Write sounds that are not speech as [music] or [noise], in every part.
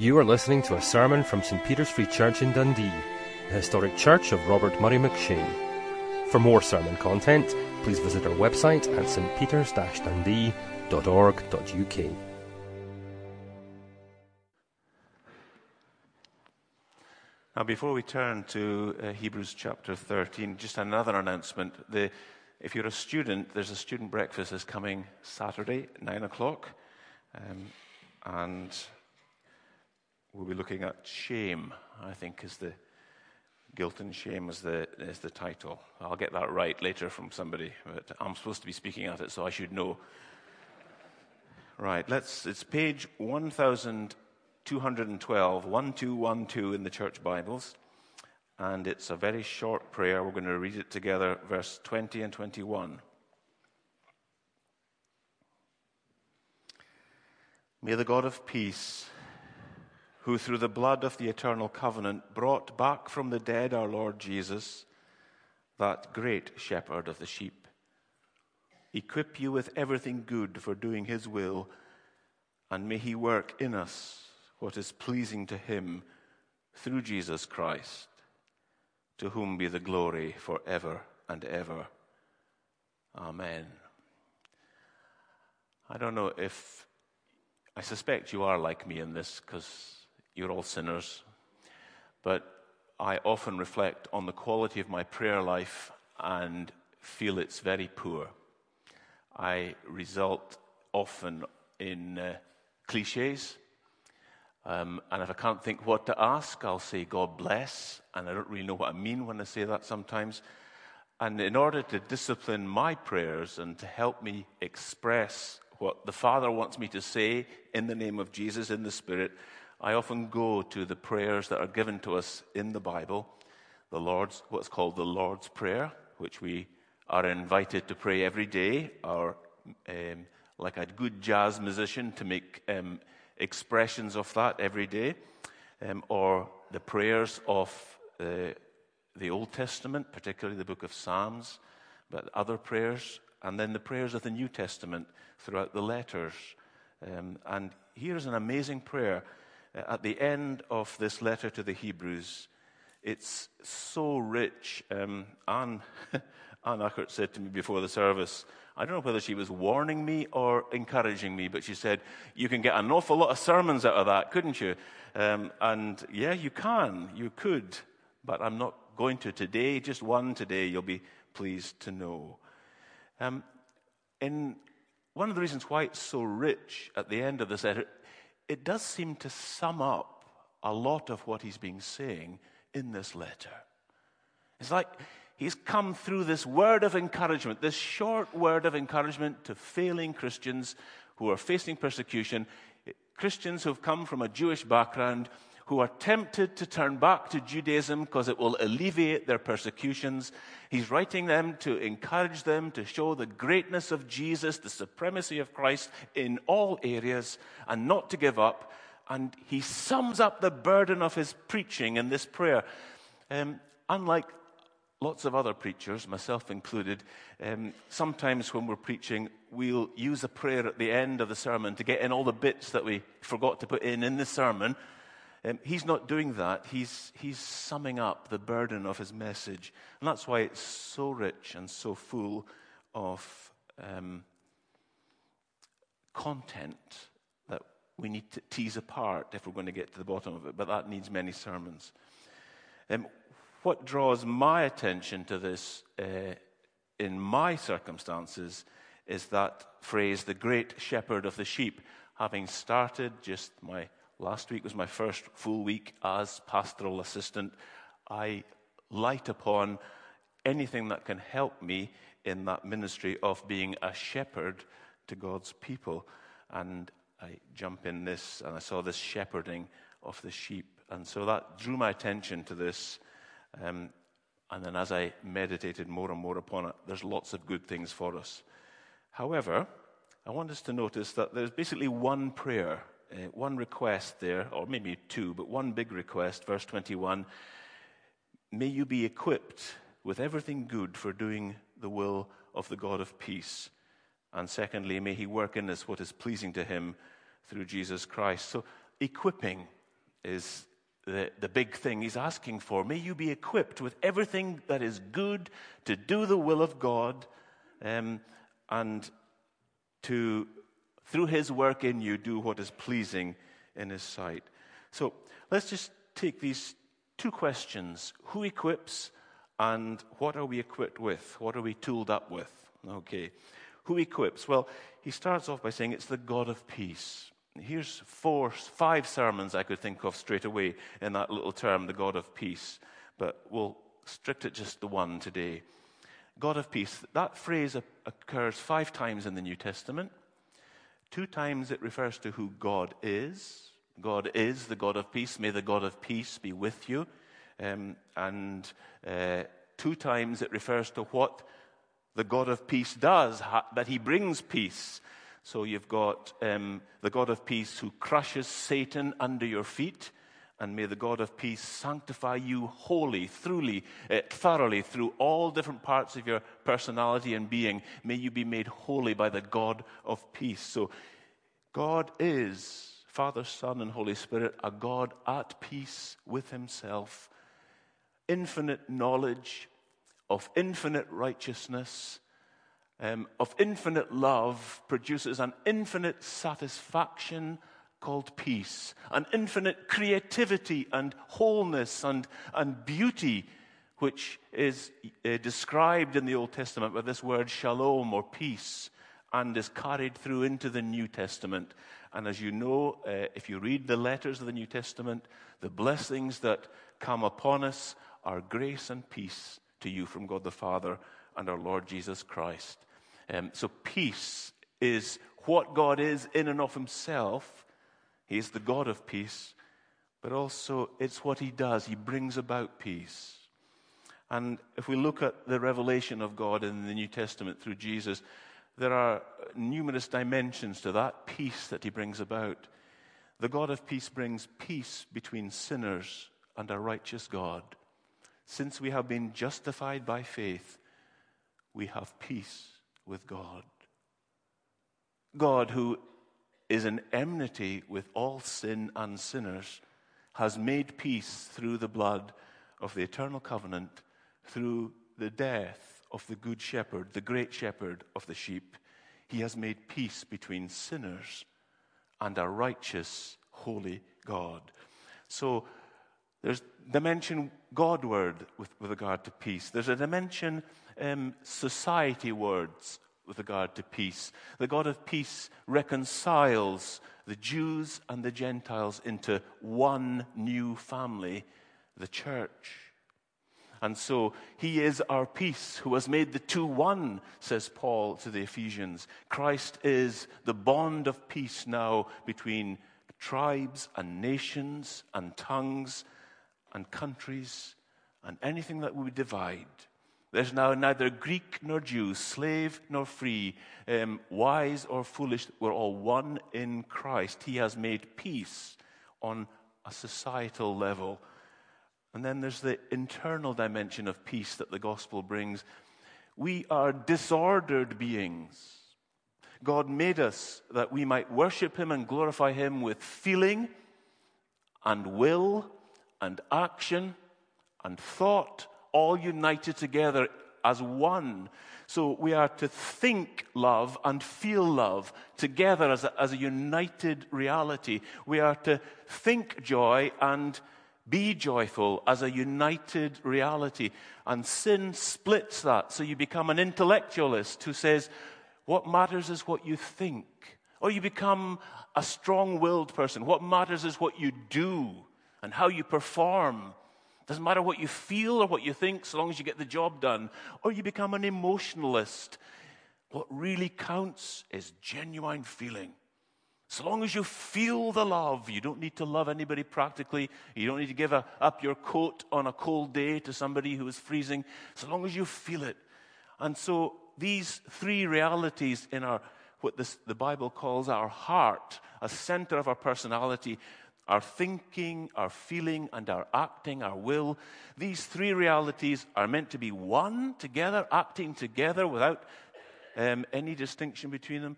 You are listening to a sermon from St. Peter's Free Church in Dundee, the historic church of Robert Murray McCheyne. For more sermon content, please visit our website at stpeters-dundee.org.uk. Now, before we turn to uh, Hebrews chapter 13, just another announcement. The, if you're a student, there's a student breakfast is coming Saturday, 9 o'clock. Um, and we'll be looking at shame, I think, is the guilt and shame is the, is the title. I'll get that right later from somebody, but I'm supposed to be speaking at it, so I should know. Right, let's, it's page 1212, 1212 in the church Bibles. And it's a very short prayer. We're going to read it together, verse 20 and 21. May the God of peace who through the blood of the eternal covenant brought back from the dead our Lord Jesus, that great shepherd of the sheep, equip you with everything good for doing his will, and may he work in us what is pleasing to him through Jesus Christ, to whom be the glory for ever and ever. Amen. I don't know if I suspect you are like me in this because you're all sinners. But I often reflect on the quality of my prayer life and feel it's very poor. I result often in uh, cliches. Um, and if I can't think what to ask, I'll say, God bless. And I don't really know what I mean when I say that sometimes. And in order to discipline my prayers and to help me express what the Father wants me to say in the name of Jesus in the Spirit, I often go to the prayers that are given to us in the Bible, the Lord's, what's called the Lord's Prayer, which we are invited to pray every day, or um, like a good jazz musician to make um, expressions of that every day, um, or the prayers of uh, the Old Testament, particularly the book of Psalms, but other prayers, and then the prayers of the New Testament throughout the letters. Um, and here's an amazing prayer at the end of this letter to the Hebrews, it's so rich. Um, Anne, [laughs] Anne Ackert said to me before the service, I don't know whether she was warning me or encouraging me, but she said, You can get an awful lot of sermons out of that, couldn't you? Um, and yeah, you can. You could. But I'm not going to today, just one today, you'll be pleased to know. Um, in one of the reasons why it's so rich at the end of this letter it does seem to sum up a lot of what he's been saying in this letter. It's like he's come through this word of encouragement, this short word of encouragement to failing Christians who are facing persecution, Christians who've come from a Jewish background, who are tempted to turn back to Judaism because it will alleviate their persecutions. He's writing them to encourage them to show the greatness of Jesus, the supremacy of Christ in all areas, and not to give up. And he sums up the burden of his preaching in this prayer. Um, unlike lots of other preachers, myself included, um, sometimes when we're preaching, we'll use a prayer at the end of the sermon to get in all the bits that we forgot to put in in the sermon. Um, he's not doing that. He's, he's summing up the burden of his message. And that's why it's so rich and so full of um, content that we need to tease apart if we're going to get to the bottom of it. But that needs many sermons. Um, what draws my attention to this uh, in my circumstances is that phrase, the great shepherd of the sheep. Having started just my Last week was my first full week as pastoral assistant. I light upon anything that can help me in that ministry of being a shepherd to God's people. And I jump in this, and I saw this shepherding of the sheep. And so that drew my attention to this. Um, and then as I meditated more and more upon it, there's lots of good things for us. However, I want us to notice that there's basically one prayer uh, one request there, or maybe two, but one big request, verse 21 May you be equipped with everything good for doing the will of the God of peace. And secondly, may he work in us what is pleasing to him through Jesus Christ. So, equipping, is the, the big thing he's asking for. May you be equipped with everything that is good to do the will of God um, and to, through his work in you, do what is pleasing in his sight. So let's just take these two questions who equips and what are we equipped with? What are we tooled up with? Okay. Who equips? Well, he starts off by saying it's the God of peace. Here's four, five sermons I could think of straight away in that little term, the God of peace. But we'll strict it just the one today. God of peace. That phrase occurs five times in the New Testament. Two times it refers to who God is. God is the God of peace. May the God of peace be with you. Um, and uh, two times it refers to what the God of peace does, that he brings peace. So you've got um, the God of peace who crushes Satan under your feet. And may the God of peace sanctify you wholly, thoroughly, uh, thoroughly through all different parts of your personality and being. May you be made holy by the God of peace. So God is Father, Son, and Holy Spirit, a God at peace with himself, infinite knowledge, of infinite righteousness, um, of infinite love, produces an infinite satisfaction called peace, an infinite creativity and wholeness and, and beauty, which is uh, described in the Old Testament with this word shalom or peace, and is carried through into the New Testament. And as you know, uh, if you read the letters of the New Testament, the blessings that come upon us are grace and peace to you from God the Father and our Lord Jesus Christ. Um, so, peace is what God is in and of himself. He is the God of peace, but also it's what he does. He brings about peace. And if we look at the revelation of God in the New Testament through Jesus, there are numerous dimensions to that peace that he brings about. The God of peace brings peace between sinners and a righteous God. Since we have been justified by faith, we have peace with God. God, who is in enmity with all sin and sinners, has made peace through the blood of the eternal covenant, through the death of the good shepherd, the great shepherd of the sheep. He has made peace between sinners and a righteous, holy God. So there's dimension Godward with, with regard to peace. There's a dimension um, society words with regard to peace. The God of peace reconciles the Jews and the Gentiles into one new family, the church. And so he is our peace who has made the two one, says Paul to the Ephesians. Christ is the bond of peace now between tribes and nations and tongues and countries and anything that would divide. There's now neither Greek nor Jew, slave nor free, um, wise or foolish. We're all one in Christ. He has made peace on a societal level. And then there's the internal dimension of peace that the gospel brings. We are disordered beings. God made us that we might worship Him and glorify Him with feeling and will and action and thought all united together as one. So we are to think love and feel love together as a, as a united reality. We are to think joy and be joyful as a united reality. And sin splits that. So you become an intellectualist who says, what matters is what you think. Or you become a strong willed person. What matters is what you do and how you perform. Doesn't matter what you feel or what you think, so long as you get the job done. Or you become an emotionalist. What really counts is genuine feeling. So long as you feel the love, you don't need to love anybody practically. You don't need to give a, up your coat on a cold day to somebody who is freezing. So long as you feel it. And so these three realities in our, what this, the Bible calls our heart, a center of our personality, our thinking, our feeling, and our acting, our will. These three realities are meant to be one together, acting together without um, any distinction between them.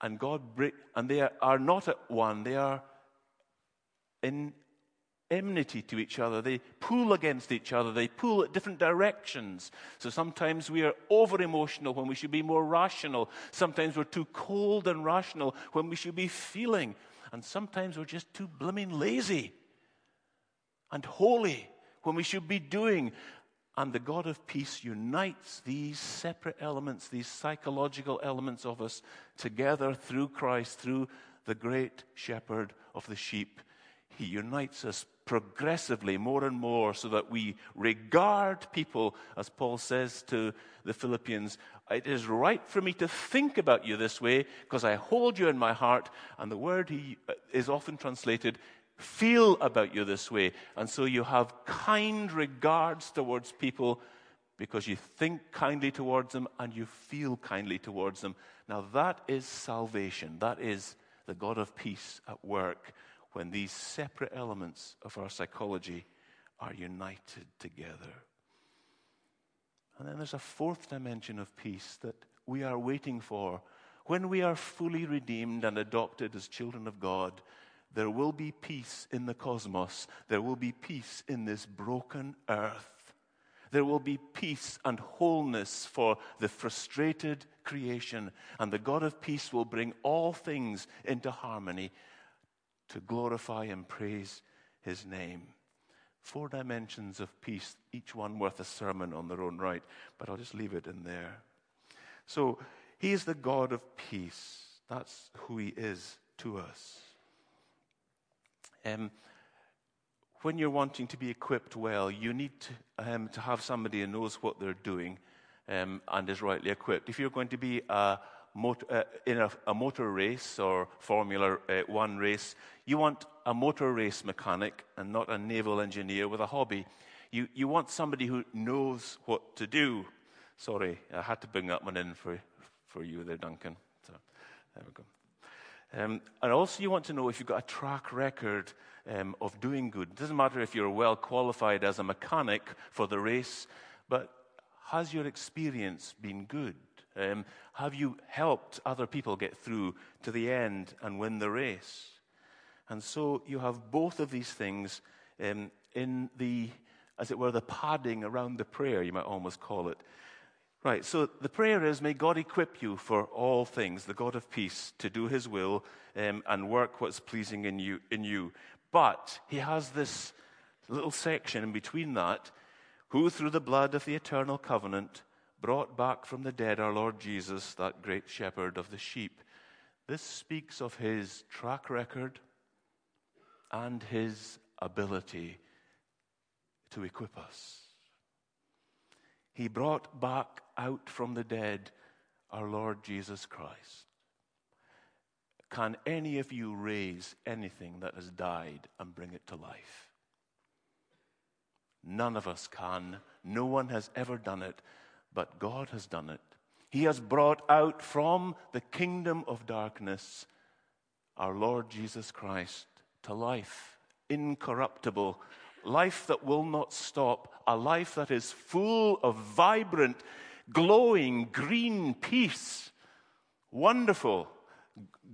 And God, and they are not at one, they are in enmity to each other. They pull against each other. They pull at different directions. So sometimes we are over emotional when we should be more rational. Sometimes we're too cold and rational when we should be feeling. And sometimes we're just too blooming lazy and holy when we should be doing. And the God of peace unites these separate elements, these psychological elements of us together through Christ, through the great shepherd of the sheep. He unites us progressively more and more so that we regard people, as Paul says to the Philippians, it is right for me to think about you this way because I hold you in my heart. And the word he uh, is often translated feel about you this way. And so you have kind regards towards people because you think kindly towards them and you feel kindly towards them. Now, that is salvation. That is the God of peace at work when these separate elements of our psychology are united together. And then there's a fourth dimension of peace that we are waiting for. When we are fully redeemed and adopted as children of God, there will be peace in the cosmos. There will be peace in this broken earth. There will be peace and wholeness for the frustrated creation. And the God of peace will bring all things into harmony to glorify and praise his name. Four dimensions of peace, each one worth a sermon on their own right, but I'll just leave it in there. So, he is the God of peace. That's who he is to us. Um, when you're wanting to be equipped well, you need to, um, to have somebody who knows what they're doing um, and is rightly equipped. If you're going to be a uh, in a, a, motor race or Formula uh, One race, you want a motor race mechanic and not a naval engineer with a hobby. You, you want somebody who knows what to do. Sorry, I had to bring that one in for, for you there, Duncan. So, there we go. Um, and also, you want to know if you've got a track record um, of doing good. It doesn't matter if you're well qualified as a mechanic for the race, but has your experience been good? Um, have you helped other people get through to the end and win the race? And so you have both of these things um, in the, as it were, the padding around the prayer, you might almost call it. Right, so the prayer is, may God equip you for all things, the God of peace, to do his will um, and work what's pleasing in you, in you. But he has this little section in between that, who through the blood of the eternal covenant brought back from the dead our Lord Jesus, that great shepherd of the sheep. This speaks of his track record and his ability to equip us. He brought back out from the dead our Lord Jesus Christ. Can any of you raise anything that has died and bring it to life? None of us can. No one has ever done it but God has done it. He has brought out from the kingdom of darkness our Lord Jesus Christ to life, incorruptible, life that will not stop, a life that is full of vibrant, glowing green peace. Wonderful.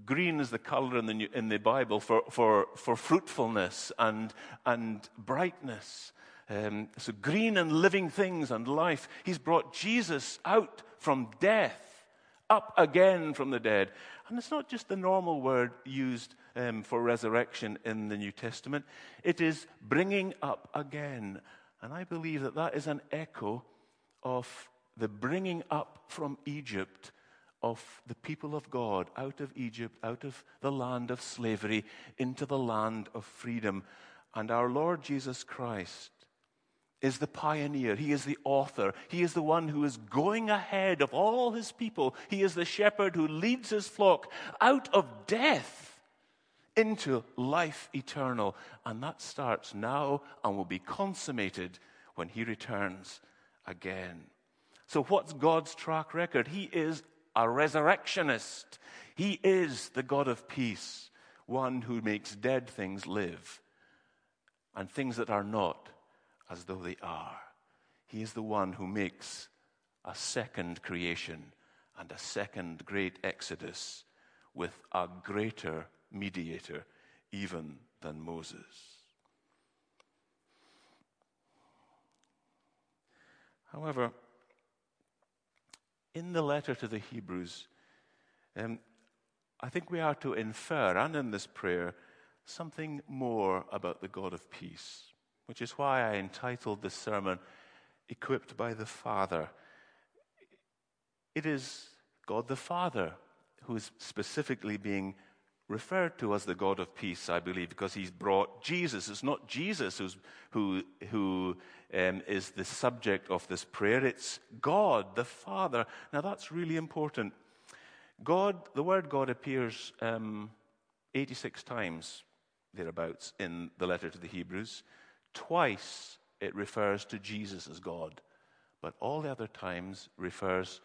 Green is the color in the, in the Bible for, for, for fruitfulness and, and brightness. Um, so, green and living things and life. He's brought Jesus out from death, up again from the dead. And it's not just the normal word used um, for resurrection in the New Testament, it is bringing up again. And I believe that that is an echo of the bringing up from Egypt of the people of God out of Egypt, out of the land of slavery, into the land of freedom. And our Lord Jesus Christ is the pioneer. He is the author. He is the one who is going ahead of all his people. He is the shepherd who leads his flock out of death into life eternal. And that starts now and will be consummated when he returns again. So, what's God's track record? He is a resurrectionist. He is the God of peace, one who makes dead things live and things that are not as though they are. He is the one who makes a second creation and a second great exodus with a greater mediator even than Moses. However, in the letter to the Hebrews, um, I think we are to infer, and in this prayer, something more about the God of peace which is why I entitled this sermon, Equipped by the Father. It is God the Father who is specifically being referred to as the God of peace, I believe, because he's brought Jesus. It's not Jesus who's, who, who um, is the subject of this prayer, it's God, the Father. Now, that's really important. God, the word God appears um, 86 times, thereabouts, in the letter to the Hebrews. Twice it refers to Jesus as God, but all the other times refers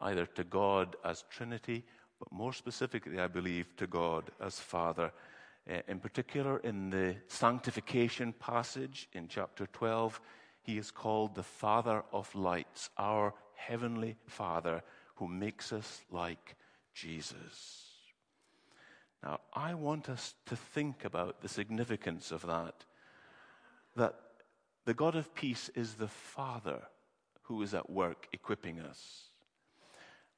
either to God as Trinity but more specifically, I believe, to God as Father. Uh, in particular, in the sanctification passage in chapter 12, he is called the Father of lights, our heavenly Father who makes us like Jesus. Now, I want us to think about the significance of that. That the God of peace is the Father who is at work equipping us.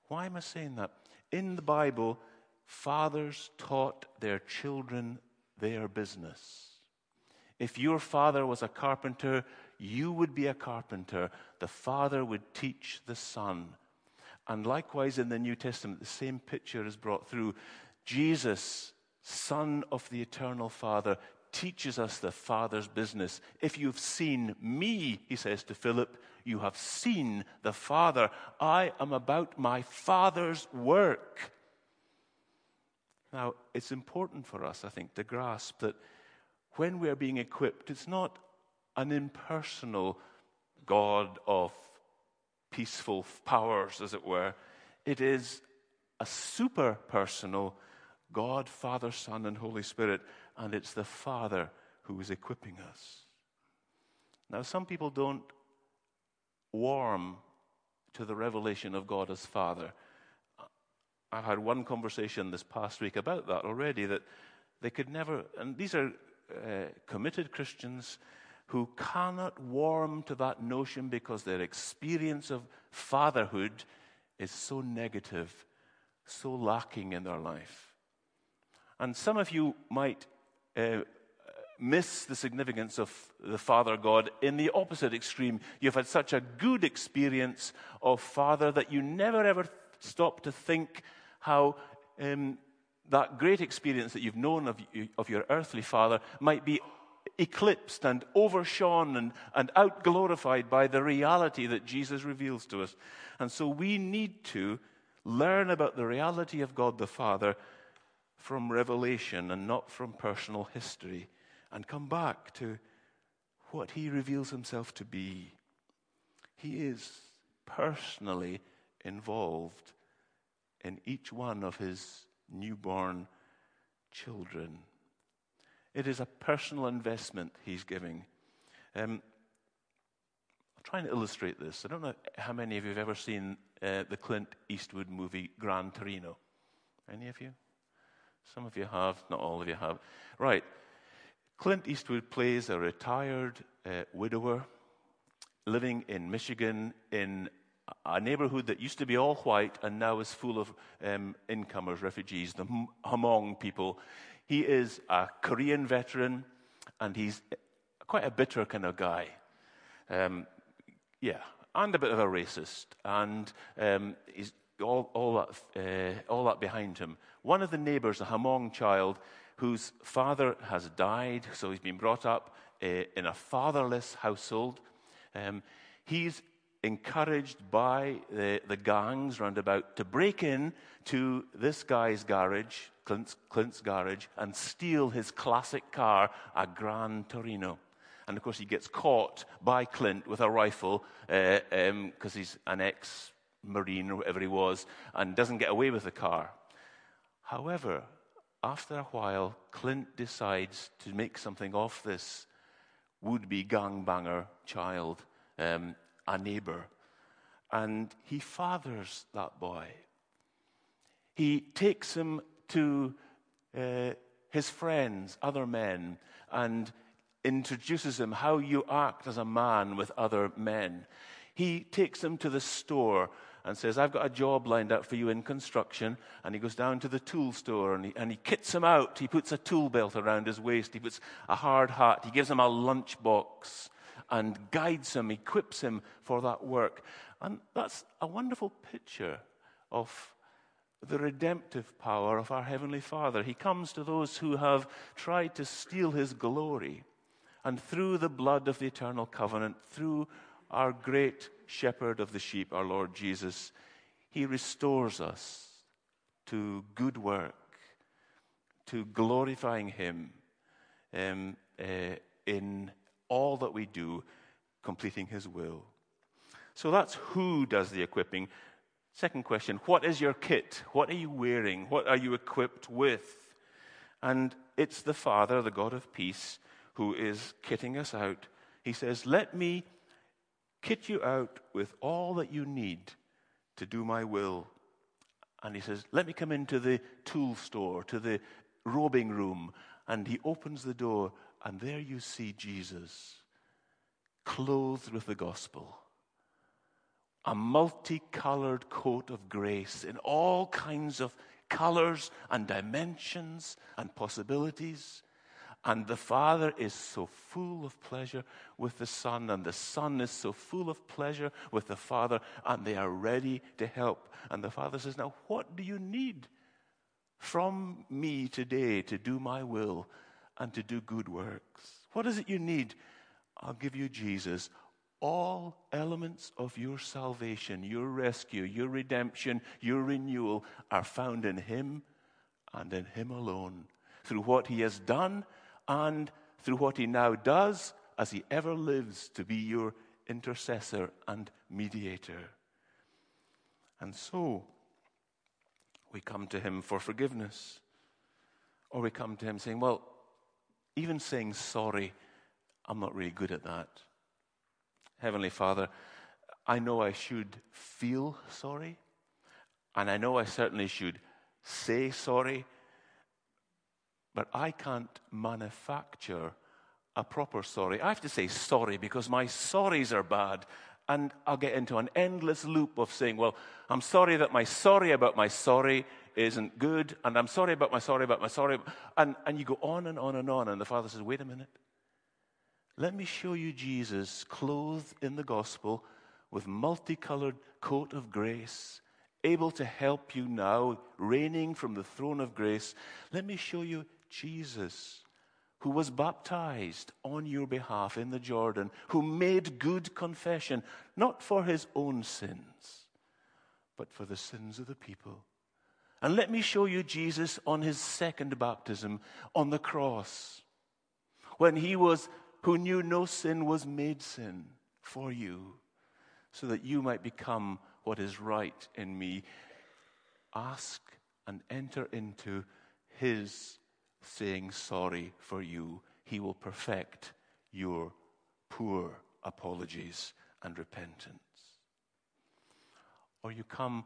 Why am I saying that? In the Bible, fathers taught their children their business. If your father was a carpenter, you would be a carpenter. The father would teach the son. And likewise, in the New Testament, the same picture is brought through. Jesus, Son of the Eternal Father, teaches us the Father's business. If you've seen me, he says to Philip, you have seen the Father. I am about my Father's work. Now, it's important for us, I think, to grasp that when we are being equipped, it's not an impersonal God of peaceful powers, as it were. It is a super personal God, Father, Son, and Holy Spirit, and it's the Father who is equipping us. Now, some people don't warm to the revelation of God as Father. I've had one conversation this past week about that already, that they could never, and these are uh, committed Christians who cannot warm to that notion because their experience of fatherhood is so negative, so lacking in their life. And some of you might uh, miss the significance of the Father God in the opposite extreme. You've had such a good experience of Father that you never ever stop to think how um, that great experience that you've known of, of your earthly Father might be eclipsed and overshone and, and outglorified by the reality that Jesus reveals to us. And so we need to learn about the reality of God the Father from revelation and not from personal history and come back to what he reveals himself to be. He is personally involved in each one of his newborn children. It is a personal investment he's giving. Um, I'll try and illustrate this. I don't know how many of you have ever seen uh, the Clint Eastwood movie Gran Torino. Any of you? Some of you have, not all of you have. Right. Clint Eastwood plays a retired uh, widower living in Michigan in a neighborhood that used to be all white and now is full of um, incomers, refugees, the Hmong people. He is a Korean veteran and he's quite a bitter kind of guy. Um, yeah, and a bit of a racist. And um, he's all, all, that, uh, all that behind him. One of the neighbors, a Hmong child, whose father has died, so he's been brought up uh, in a fatherless household. Um, he's encouraged by the, the gangs roundabout to break in to this guy's garage, Clint's, Clint's garage, and steal his classic car, a Gran Torino. And of course, he gets caught by Clint with a rifle because uh, um, he's an ex Marine or whatever he was and doesn't get away with the car. However, after a while, Clint decides to make something of this would be gangbanger child, um, a neighbor. And he fathers that boy. He takes him to uh, his friends, other men, and introduces him how you act as a man with other men. He takes him to the store and says, I've got a job lined up for you in construction. And he goes down to the tool store and he, and he kits him out. He puts a tool belt around his waist. He puts a hard hat. He gives him a lunchbox and guides him, equips him for that work. And that's a wonderful picture of the redemptive power of our Heavenly Father. He comes to those who have tried to steal His glory. And through the blood of the eternal covenant, through our great shepherd of the sheep, our Lord Jesus, He restores us to good work, to glorifying Him um, uh, in all that we do, completing His will. So that's who does the equipping. Second question What is your kit? What are you wearing? What are you equipped with? And it's the Father, the God of peace, who is kitting us out. He says, Let me kit you out with all that you need to do my will. And he says, Let me come into the tool store, to the robing room. And he opens the door, and there you see Jesus, clothed with the gospel. A multicolored coat of grace in all kinds of colors and dimensions and possibilities. And the Father is so full of pleasure with the Son, and the Son is so full of pleasure with the Father, and they are ready to help. And the Father says, Now, what do you need from me today to do my will and to do good works? What is it you need? I'll give you Jesus. All elements of your salvation, your rescue, your redemption, your renewal are found in Him and in Him alone. Through what He has done and through what he now does as he ever lives to be your intercessor and mediator. And so, we come to him for forgiveness. Or we come to him saying, Well, even saying sorry, I'm not really good at that. Heavenly Father, I know I should feel sorry, and I know I certainly should say sorry but I can't manufacture a proper sorry. I have to say sorry because my sorries are bad. And I'll get into an endless loop of saying, well, I'm sorry that my sorry about my sorry isn't good. And I'm sorry about my sorry about my sorry. And, and you go on and on and on. And the Father says, wait a minute. Let me show you Jesus clothed in the gospel with multicolored coat of grace, able to help you now, reigning from the throne of grace. Let me show you Jesus, who was baptized on your behalf in the Jordan, who made good confession, not for his own sins, but for the sins of the people. And let me show you Jesus on his second baptism on the cross, when he was, who knew no sin, was made sin for you, so that you might become what is right in me. Ask and enter into his saying sorry for you, he will perfect your poor apologies and repentance. Or you come,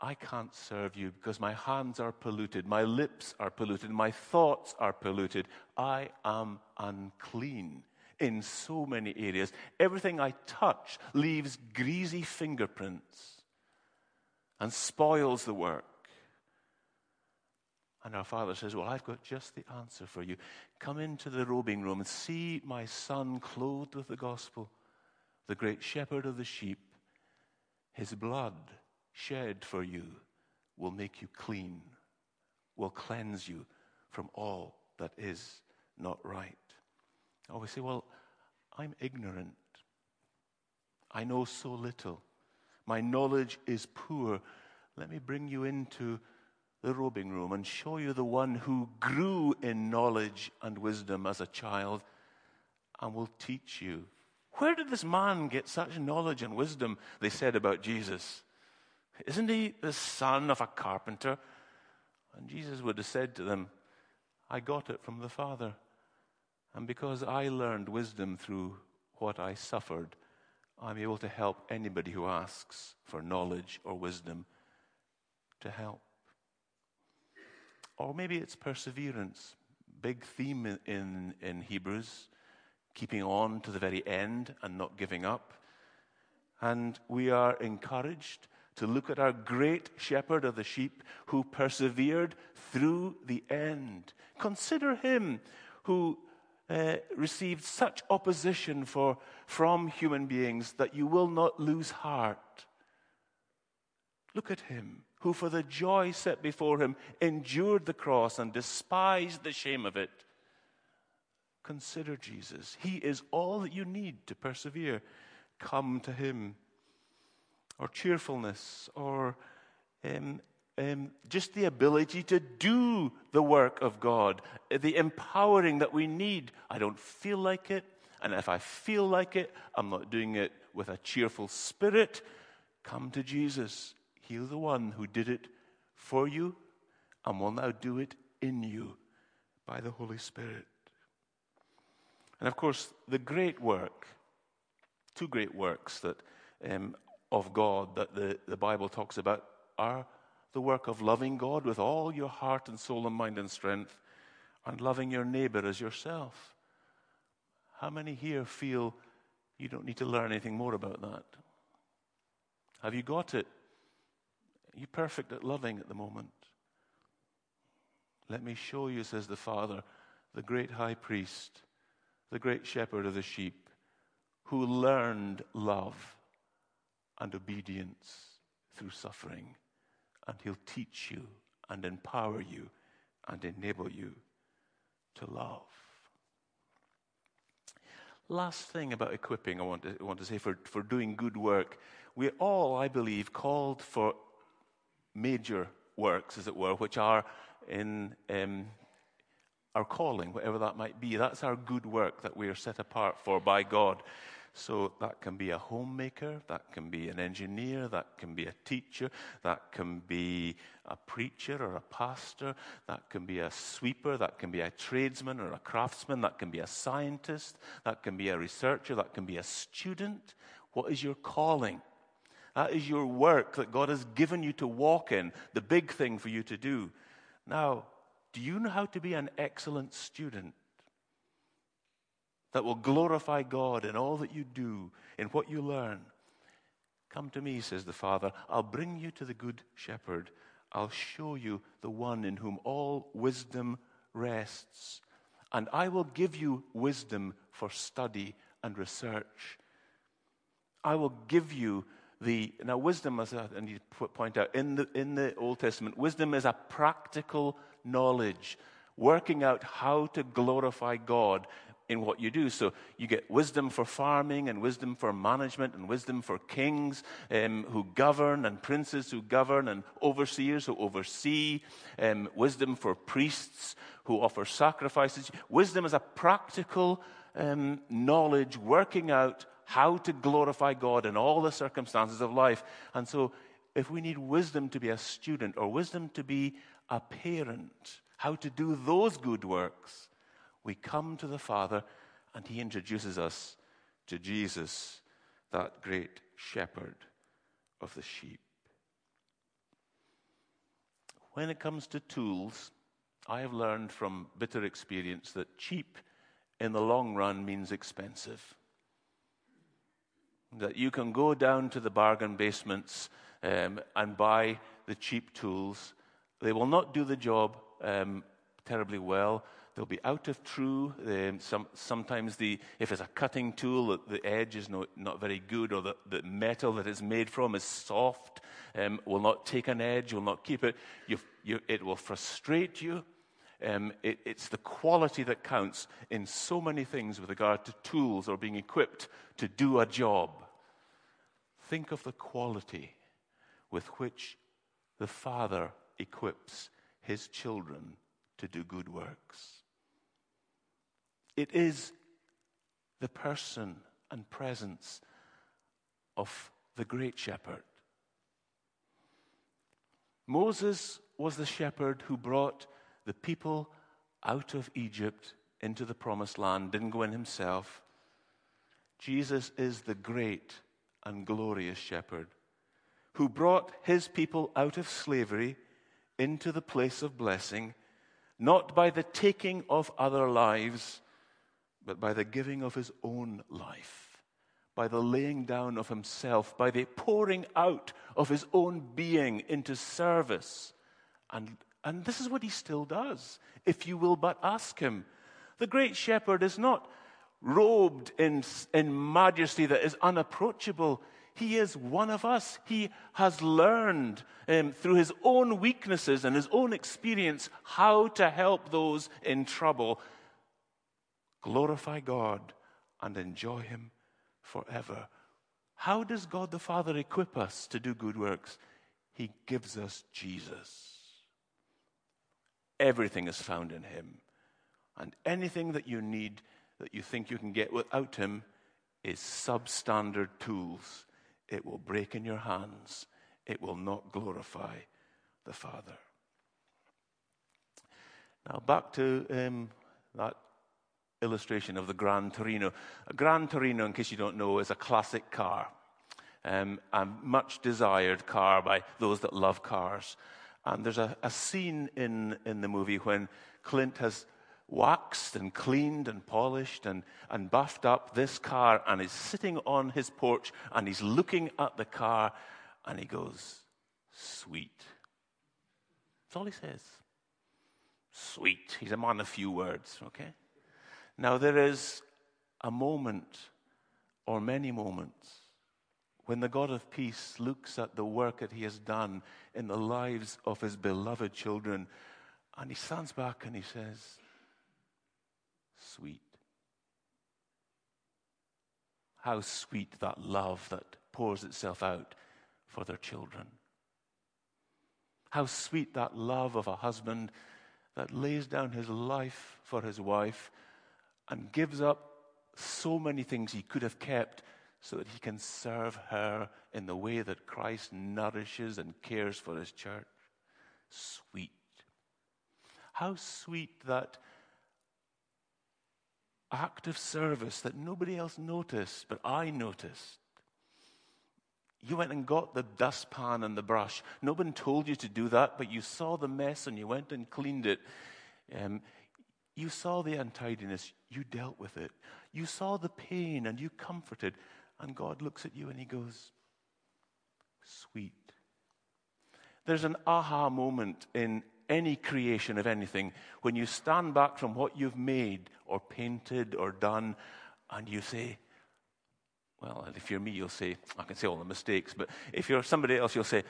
I can't serve you because my hands are polluted, my lips are polluted, my thoughts are polluted. I am unclean in so many areas. Everything I touch leaves greasy fingerprints and spoils the work. And our father says, Well, I've got just the answer for you. Come into the robing room and see my son clothed with the gospel, the great shepherd of the sheep. His blood shed for you will make you clean, will cleanse you from all that is not right. Oh, we say, Well, I'm ignorant. I know so little. My knowledge is poor. Let me bring you into the robing room and show you the one who grew in knowledge and wisdom as a child and will teach you. Where did this man get such knowledge and wisdom? They said about Jesus. Isn't he the son of a carpenter? And Jesus would have said to them, I got it from the Father. And because I learned wisdom through what I suffered, I'm able to help anybody who asks for knowledge or wisdom to help. Or maybe it's perseverance. Big theme in, in, in Hebrews, keeping on to the very end and not giving up. And we are encouraged to look at our great shepherd of the sheep who persevered through the end. Consider him who uh, received such opposition for, from human beings that you will not lose heart. Look at him who, for the joy set before him, endured the cross and despised the shame of it. Consider Jesus. He is all that you need to persevere. Come to him. Or cheerfulness, or um, um, just the ability to do the work of God, the empowering that we need. I don't feel like it, and if I feel like it, I'm not doing it with a cheerful spirit. Come to Jesus. He's the one who did it for you and will now do it in you by the Holy Spirit. And of course, the great work, two great works that um, of God that the, the Bible talks about are the work of loving God with all your heart and soul and mind and strength, and loving your neighbor as yourself. How many here feel you don't need to learn anything more about that? Have you got it? Are you perfect at loving at the moment? Let me show you, says the Father, the great high priest, the great shepherd of the sheep, who learned love and obedience through suffering and He'll teach you and empower you and enable you to love. Last thing about equipping, I want to, I want to say for, for doing good work. We're all, I believe, called for major works, as it were, which are in um, our calling, whatever that might be. That's our good work that we are set apart for by God. So that can be a homemaker, that can be an engineer, that can be a teacher, that can be a preacher or a pastor, that can be a sweeper, that can be a tradesman or a craftsman, that can be a scientist, that can be a researcher, that can be a student. What is your calling? That is your work that God has given you to walk in, the big thing for you to do. Now, do you know how to be an excellent student? that will glorify God in all that you do, in what you learn. Come to me, says the Father. I'll bring you to the Good Shepherd. I'll show you the one in whom all wisdom rests. And I will give you wisdom for study and research. I will give you the. Now, wisdom, as I need to point out, in the, in the Old Testament, wisdom is a practical knowledge, working out how to glorify God in what you do. So you get wisdom for farming and wisdom for management and wisdom for kings um, who govern and princes who govern and overseers who oversee, um, wisdom for priests who offer sacrifices. Wisdom is a practical um, knowledge working out how to glorify God in all the circumstances of life. And so if we need wisdom to be a student or wisdom to be a parent, how to do those good works, we come to the Father and He introduces us to Jesus, that great shepherd of the sheep. When it comes to tools, I have learned from bitter experience that cheap in the long run means expensive. That you can go down to the bargain basements um, and buy the cheap tools. They will not do the job um, terribly well. They'll be out of true. Um, some, sometimes the, if it's a cutting tool, the, edge is not, not very good, or the, the metal that it's made from is soft, um, will not take an edge, will not keep it. You, it will frustrate you. Um, it, it's the quality that counts in so many things with regard to tools or being equipped to do a job. Think of the quality with which the Father equips his children to do good works. It is the person and presence of the great shepherd. Moses was the shepherd who brought the people out of Egypt into the promised land, didn't go in himself. Jesus is the great and glorious shepherd who brought his people out of slavery into the place of blessing, not by the taking of other lives but by the giving of his own life, by the laying down of himself, by the pouring out of his own being into service. And, and this is what he still does, if you will but ask him. The great shepherd is not robed in, in majesty that is unapproachable. He is one of us. He has learned um, through his own weaknesses and his own experience how to help those in trouble. Glorify God and enjoy him forever. How does God the Father equip us to do good works? He gives us Jesus. Everything is found in him. And anything that you need that you think you can get without him is substandard tools it will break in your hands. It will not glorify the Father. Now, back to um, that illustration of the Gran Torino. A Gran Torino, in case you don't know, is a classic car, um, a much desired car by those that love cars. And there's a, a scene in, in the movie when Clint has waxed and cleaned and polished and, and buffed up this car and is sitting on his porch and he's looking at the car and he goes, Sweet. That's all he says. Sweet. He's a man of few words, okay? Now, there is a moment or many moments when the God of peace looks at the work that he has done in the lives of his beloved children and he stands back and he says, sweet. How sweet that love that pours itself out for their children. How sweet that love of a husband that lays down his life for his wife and gives up so many things he could have kept so that he can serve her in the way that Christ nourishes and cares for his church. Sweet. How sweet that act of service that nobody else noticed, but I noticed. You went and got the dustpan and the brush. No one told you to do that, but you saw the mess and you went and cleaned it. Um, you saw the untidiness, you dealt with it. You saw the pain and you comforted. And God looks at you and He goes, Sweet. There's an aha moment in any creation of anything, when you stand back from what you've made or painted or done and you say, well, if you're me, you'll say, I can say all the mistakes, but if you're somebody else, you'll say,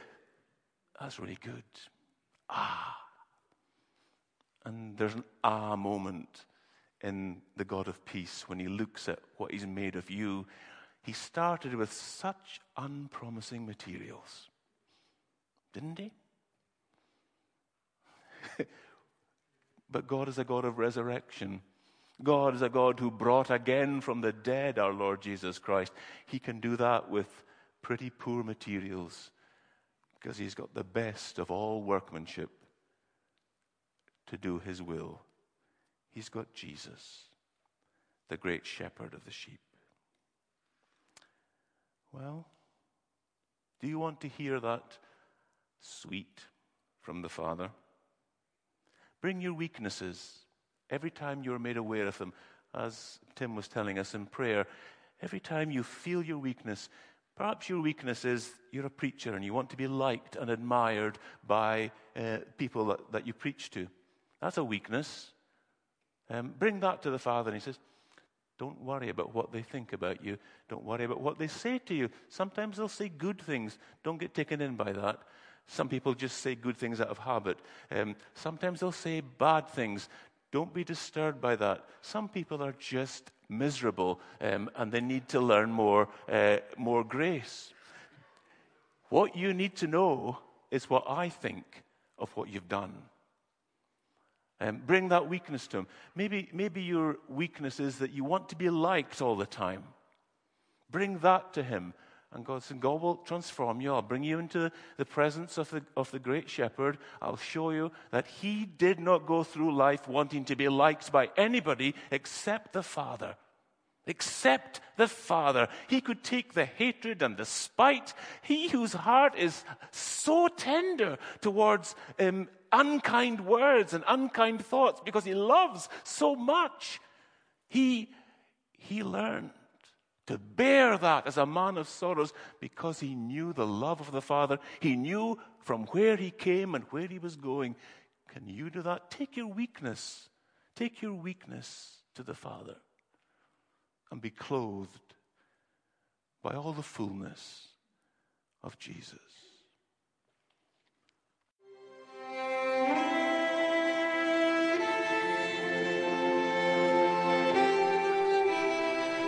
that's really good. Ah. And there's an ah moment in the God of peace when he looks at what he's made of you. He started with such unpromising materials, didn't he? [laughs] but God is a God of resurrection. God is a God who brought again from the dead our Lord Jesus Christ. He can do that with pretty poor materials because he's got the best of all workmanship to do his will. He's got Jesus, the great shepherd of the sheep. Well, do you want to hear that sweet from the Father? Bring your weaknesses every time you're made aware of them. As Tim was telling us in prayer, every time you feel your weakness, perhaps your weakness is you're a preacher and you want to be liked and admired by uh, people that, that you preach to. That's a weakness. Um, bring that to the Father, and He says, Don't worry about what they think about you. Don't worry about what they say to you. Sometimes they'll say good things. Don't get taken in by that. Some people just say good things out of habit. Um, sometimes they'll say bad things. Don't be disturbed by that. Some people are just miserable um, and they need to learn more, uh, more grace. What you need to know is what I think of what you've done. Um, bring that weakness to him. Maybe, maybe your weakness is that you want to be liked all the time. Bring that to him and God said, God will transform you. I'll bring you into the presence of the, of the great shepherd. I'll show you that he did not go through life wanting to be liked by anybody except the Father. Except the Father. He could take the hatred and the spite. He whose heart is so tender towards um, unkind words and unkind thoughts because he loves so much. He, he learned to bear that as a man of sorrows because he knew the love of the Father. He knew from where he came and where he was going. Can you do that? Take your weakness, take your weakness to the Father and be clothed by all the fullness of Jesus.